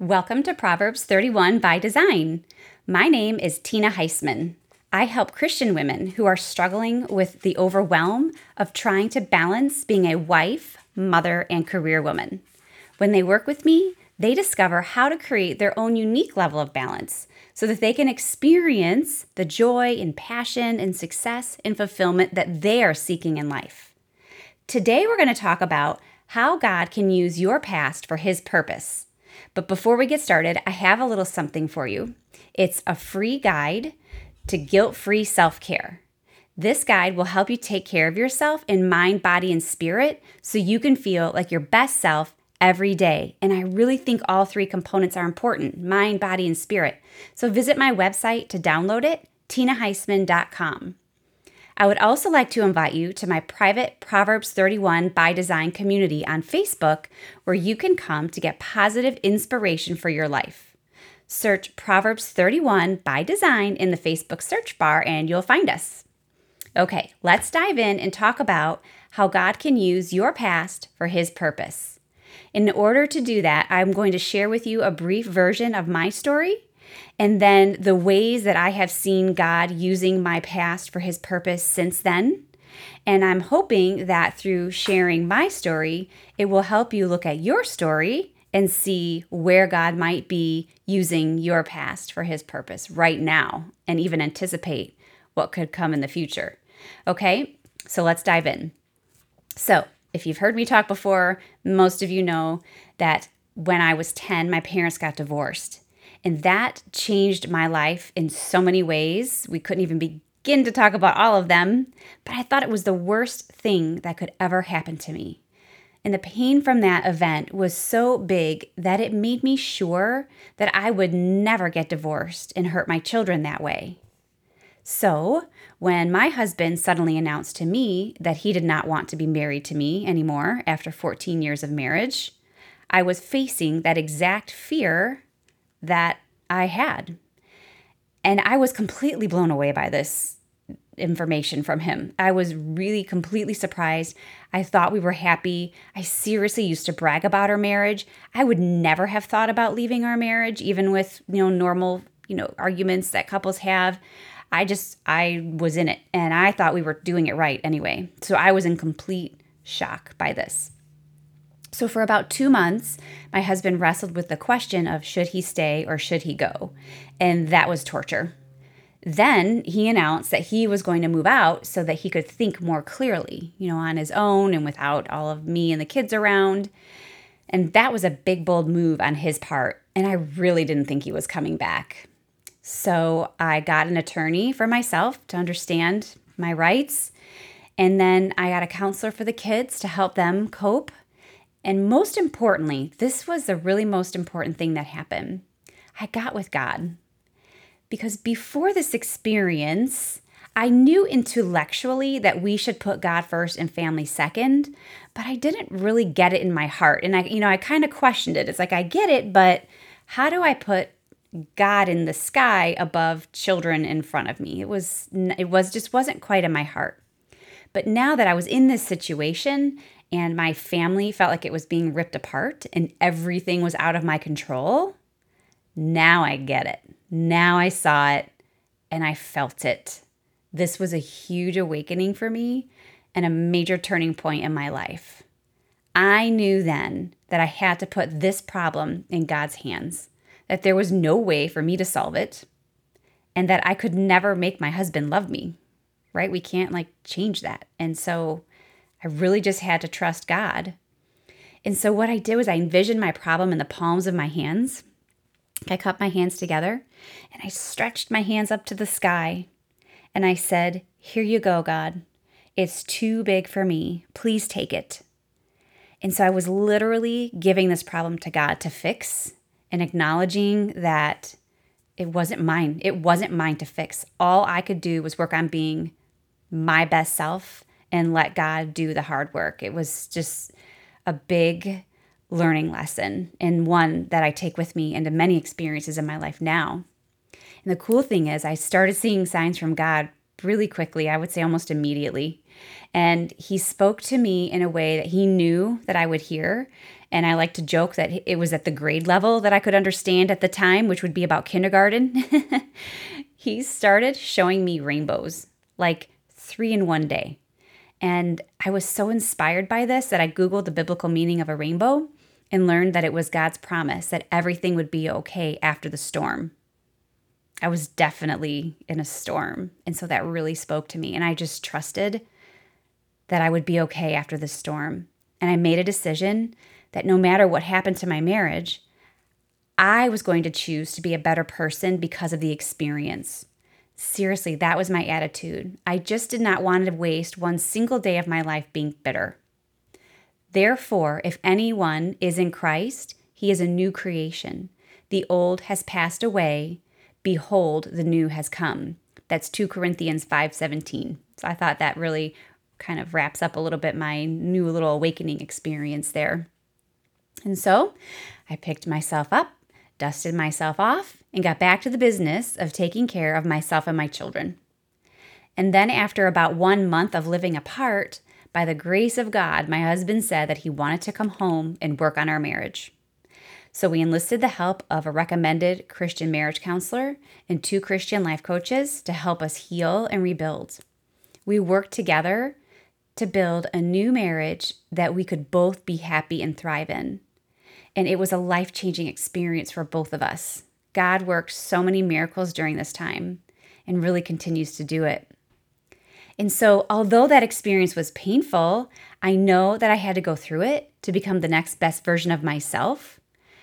Welcome to Proverbs 31 by Design. My name is Tina Heisman. I help Christian women who are struggling with the overwhelm of trying to balance being a wife, mother, and career woman. When they work with me, they discover how to create their own unique level of balance so that they can experience the joy and passion and success and fulfillment that they are seeking in life. Today, we're going to talk about how God can use your past for His purpose. But before we get started, I have a little something for you. It's a free guide to guilt free self care. This guide will help you take care of yourself in mind, body, and spirit so you can feel like your best self every day. And I really think all three components are important mind, body, and spirit. So visit my website to download it, tinaheisman.com. I would also like to invite you to my private Proverbs 31 by Design community on Facebook, where you can come to get positive inspiration for your life. Search Proverbs 31 by Design in the Facebook search bar and you'll find us. Okay, let's dive in and talk about how God can use your past for His purpose. In order to do that, I'm going to share with you a brief version of my story and then the ways that I have seen God using my past for his purpose since then. And I'm hoping that through sharing my story, it will help you look at your story and see where God might be using your past for his purpose right now and even anticipate what could come in the future. Okay, so let's dive in. So, if you've heard me talk before, most of you know that when I was 10, my parents got divorced. And that changed my life in so many ways. We couldn't even begin to talk about all of them, but I thought it was the worst thing that could ever happen to me. And the pain from that event was so big that it made me sure that I would never get divorced and hurt my children that way. So, when my husband suddenly announced to me that he did not want to be married to me anymore after 14 years of marriage, I was facing that exact fear that I had. And I was completely blown away by this information from him. I was really completely surprised. I thought we were happy. I seriously used to brag about our marriage. I would never have thought about leaving our marriage even with, you know, normal, you know, arguments that couples have. I just I was in it and I thought we were doing it right anyway. So I was in complete shock by this. So, for about two months, my husband wrestled with the question of should he stay or should he go? And that was torture. Then he announced that he was going to move out so that he could think more clearly, you know, on his own and without all of me and the kids around. And that was a big, bold move on his part. And I really didn't think he was coming back. So I got an attorney for myself to understand my rights. And then I got a counselor for the kids to help them cope and most importantly, this was the really most important thing that happened. I got with God. Because before this experience, I knew intellectually that we should put God first and family second, but I didn't really get it in my heart. And I, you know, I kind of questioned it. It's like, I get it, but how do I put God in the sky above children in front of me? It was, it was just wasn't quite in my heart. But now that I was in this situation and my family felt like it was being ripped apart and everything was out of my control, now I get it. Now I saw it and I felt it. This was a huge awakening for me and a major turning point in my life. I knew then that I had to put this problem in God's hands, that there was no way for me to solve it, and that I could never make my husband love me, right? We can't like change that. And so I really just had to trust God. And so what I did was I envisioned my problem in the palms of my hands. I cupped my hands together and I stretched my hands up to the sky. And I said, Here you go, God. It's too big for me. Please take it. And so I was literally giving this problem to God to fix and acknowledging that it wasn't mine. It wasn't mine to fix. All I could do was work on being my best self and let God do the hard work. It was just a big learning lesson and one that I take with me into many experiences in my life now. And the cool thing is, I started seeing signs from God really quickly, I would say almost immediately. And he spoke to me in a way that he knew that I would hear. And I like to joke that it was at the grade level that I could understand at the time, which would be about kindergarten. he started showing me rainbows, like three in one day. And I was so inspired by this that I Googled the biblical meaning of a rainbow and learned that it was God's promise that everything would be okay after the storm. I was definitely in a storm. And so that really spoke to me. And I just trusted that I would be okay after the storm. And I made a decision that no matter what happened to my marriage, I was going to choose to be a better person because of the experience. Seriously, that was my attitude. I just did not want to waste one single day of my life being bitter. Therefore, if anyone is in Christ, he is a new creation. The old has passed away, behold the new has come. That's 2 Corinthians 5:17. So I thought that really kind of wraps up a little bit my new little awakening experience there. And so, I picked myself up, dusted myself off, and got back to the business of taking care of myself and my children. And then after about 1 month of living apart, by the grace of God, my husband said that he wanted to come home and work on our marriage. So we enlisted the help of a recommended Christian marriage counselor and two Christian life coaches to help us heal and rebuild. We worked together to build a new marriage that we could both be happy and thrive in. And it was a life changing experience for both of us. God worked so many miracles during this time and really continues to do it. And so, although that experience was painful, I know that I had to go through it to become the next best version of myself.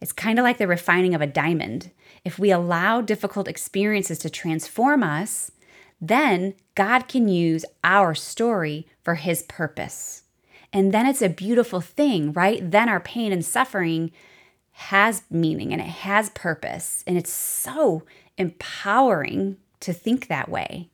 It's kind of like the refining of a diamond. If we allow difficult experiences to transform us, then God can use our story for His purpose. And then it's a beautiful thing, right? Then our pain and suffering has meaning and it has purpose. And it's so empowering to think that way.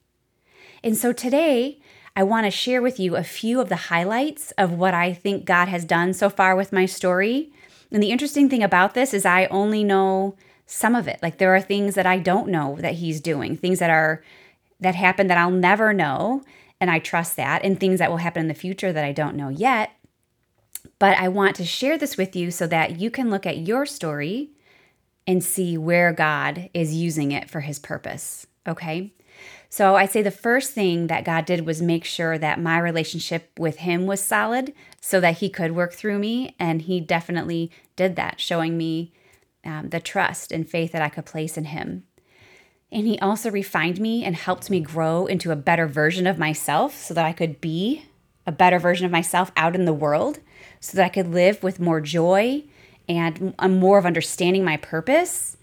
And so today, I want to share with you a few of the highlights of what I think God has done so far with my story. And the interesting thing about this is I only know some of it. Like there are things that I don't know that he's doing, things that are that happen that I'll never know, and I trust that, and things that will happen in the future that I don't know yet. But I want to share this with you so that you can look at your story and see where God is using it for his purpose. Okay? So I'd say the first thing that God did was make sure that my relationship with Him was solid so that He could work through me. And He definitely did that, showing me um, the trust and faith that I could place in Him. And He also refined me and helped me grow into a better version of myself so that I could be a better version of myself out in the world, so that I could live with more joy and more of understanding my purpose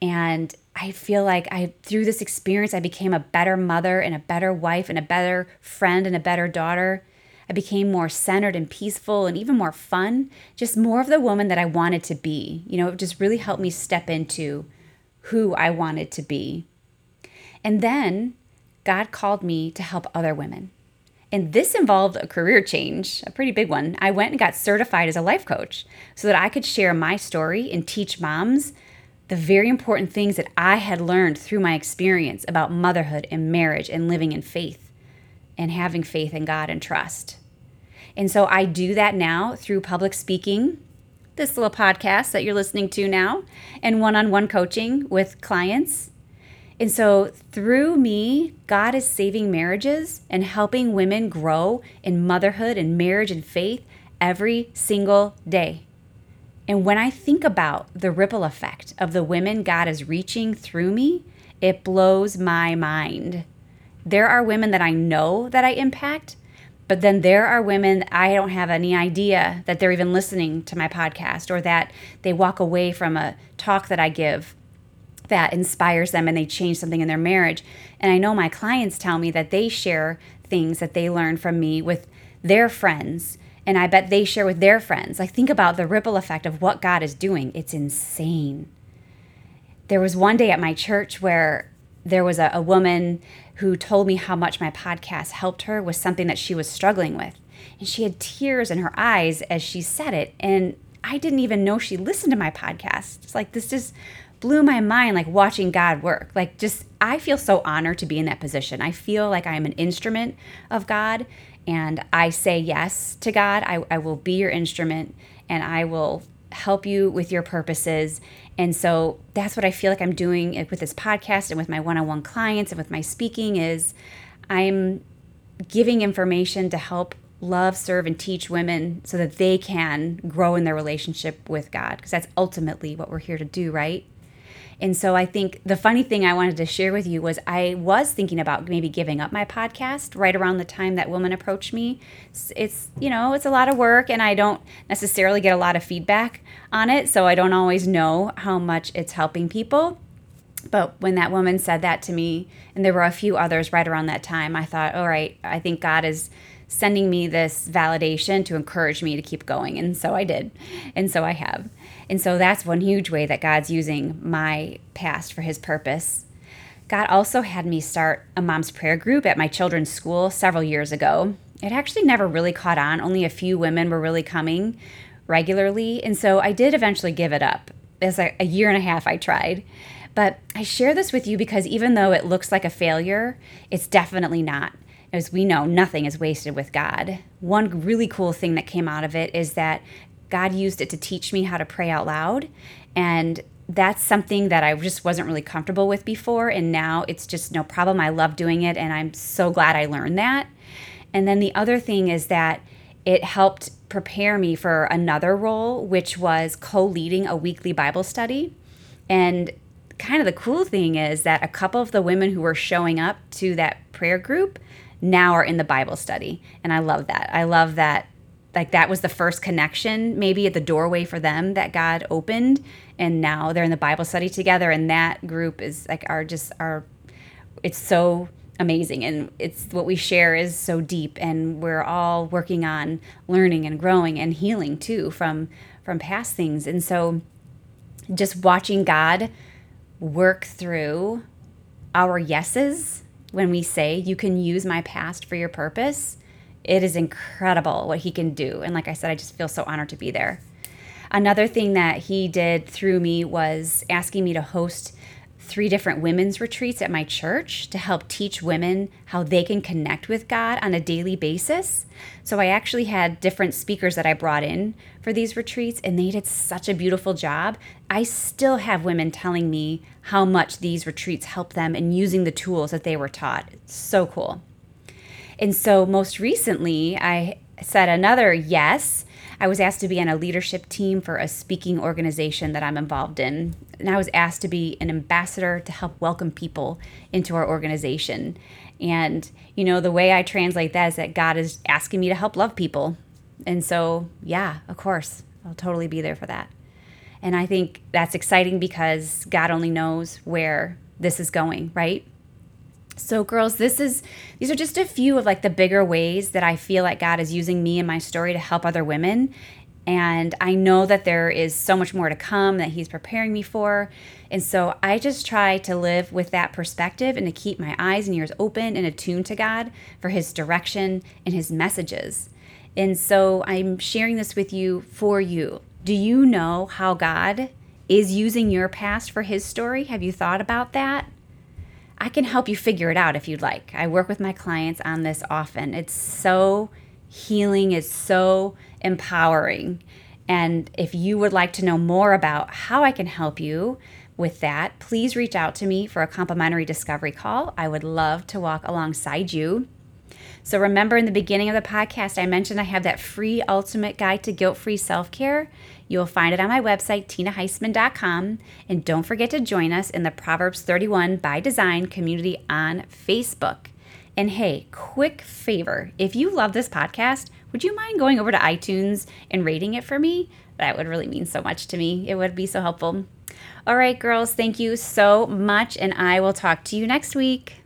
and I feel like I through this experience I became a better mother and a better wife and a better friend and a better daughter. I became more centered and peaceful and even more fun, just more of the woman that I wanted to be. You know, it just really helped me step into who I wanted to be. And then God called me to help other women. And this involved a career change, a pretty big one. I went and got certified as a life coach so that I could share my story and teach moms the very important things that I had learned through my experience about motherhood and marriage and living in faith and having faith in God and trust. And so I do that now through public speaking, this little podcast that you're listening to now, and one on one coaching with clients. And so through me, God is saving marriages and helping women grow in motherhood and marriage and faith every single day. And when I think about the ripple effect of the women God is reaching through me, it blows my mind. There are women that I know that I impact, but then there are women I don't have any idea that they're even listening to my podcast or that they walk away from a talk that I give that inspires them and they change something in their marriage. And I know my clients tell me that they share things that they learn from me with their friends and I bet they share with their friends. Like, think about the ripple effect of what God is doing. It's insane. There was one day at my church where there was a, a woman who told me how much my podcast helped her with something that she was struggling with. And she had tears in her eyes as she said it. And I didn't even know she listened to my podcast. It's like this just blew my mind like watching God work. Like just I feel so honored to be in that position. I feel like I'm an instrument of God and I say yes to God. I, I will be your instrument and I will help you with your purposes. And so that's what I feel like I'm doing with this podcast and with my one-on-one clients and with my speaking is I'm giving information to help love, serve, and teach women so that they can grow in their relationship with God, because that's ultimately what we're here to do, right? And so I think the funny thing I wanted to share with you was I was thinking about maybe giving up my podcast right around the time that woman approached me. It's, you know, it's a lot of work and I don't necessarily get a lot of feedback on it. So I don't always know how much it's helping people. But when that woman said that to me, and there were a few others right around that time, I thought, all right, I think God is sending me this validation to encourage me to keep going. And so I did. And so I have. And so that's one huge way that God's using my past for his purpose. God also had me start a mom's prayer group at my children's school several years ago. It actually never really caught on, only a few women were really coming regularly. And so I did eventually give it up. A, a year and a half I tried. But I share this with you because even though it looks like a failure, it's definitely not as we know, nothing is wasted with God. One really cool thing that came out of it is that God used it to teach me how to pray out loud. And that's something that I just wasn't really comfortable with before. And now it's just no problem. I love doing it. And I'm so glad I learned that. And then the other thing is that it helped prepare me for another role, which was co leading a weekly Bible study. And kind of the cool thing is that a couple of the women who were showing up to that prayer group now are in the Bible study. And I love that. I love that like that was the first connection maybe at the doorway for them that God opened and now they're in the Bible study together and that group is like our just our it's so amazing and it's what we share is so deep and we're all working on learning and growing and healing too from from past things and so just watching God work through our yeses when we say you can use my past for your purpose, it is incredible what he can do. And like I said, I just feel so honored to be there. Another thing that he did through me was asking me to host three different women's retreats at my church to help teach women how they can connect with God on a daily basis. So I actually had different speakers that I brought in for these retreats, and they did such a beautiful job. I still have women telling me how much these retreats help them in using the tools that they were taught. It's so cool. And so most recently, I said another yes I was asked to be on a leadership team for a speaking organization that I'm involved in. And I was asked to be an ambassador to help welcome people into our organization. And, you know, the way I translate that is that God is asking me to help love people. And so, yeah, of course, I'll totally be there for that. And I think that's exciting because God only knows where this is going, right? So girls, this is these are just a few of like the bigger ways that I feel like God is using me and my story to help other women. And I know that there is so much more to come that he's preparing me for. And so I just try to live with that perspective and to keep my eyes and ears open and attuned to God for his direction and his messages. And so I'm sharing this with you for you. Do you know how God is using your past for his story? Have you thought about that? I can help you figure it out if you'd like. I work with my clients on this often. It's so healing, it's so empowering. And if you would like to know more about how I can help you with that, please reach out to me for a complimentary discovery call. I would love to walk alongside you. So, remember in the beginning of the podcast, I mentioned I have that free ultimate guide to guilt free self care. You'll find it on my website, tinaheisman.com. And don't forget to join us in the Proverbs 31 by Design community on Facebook. And hey, quick favor if you love this podcast, would you mind going over to iTunes and rating it for me? That would really mean so much to me. It would be so helpful. All right, girls, thank you so much, and I will talk to you next week.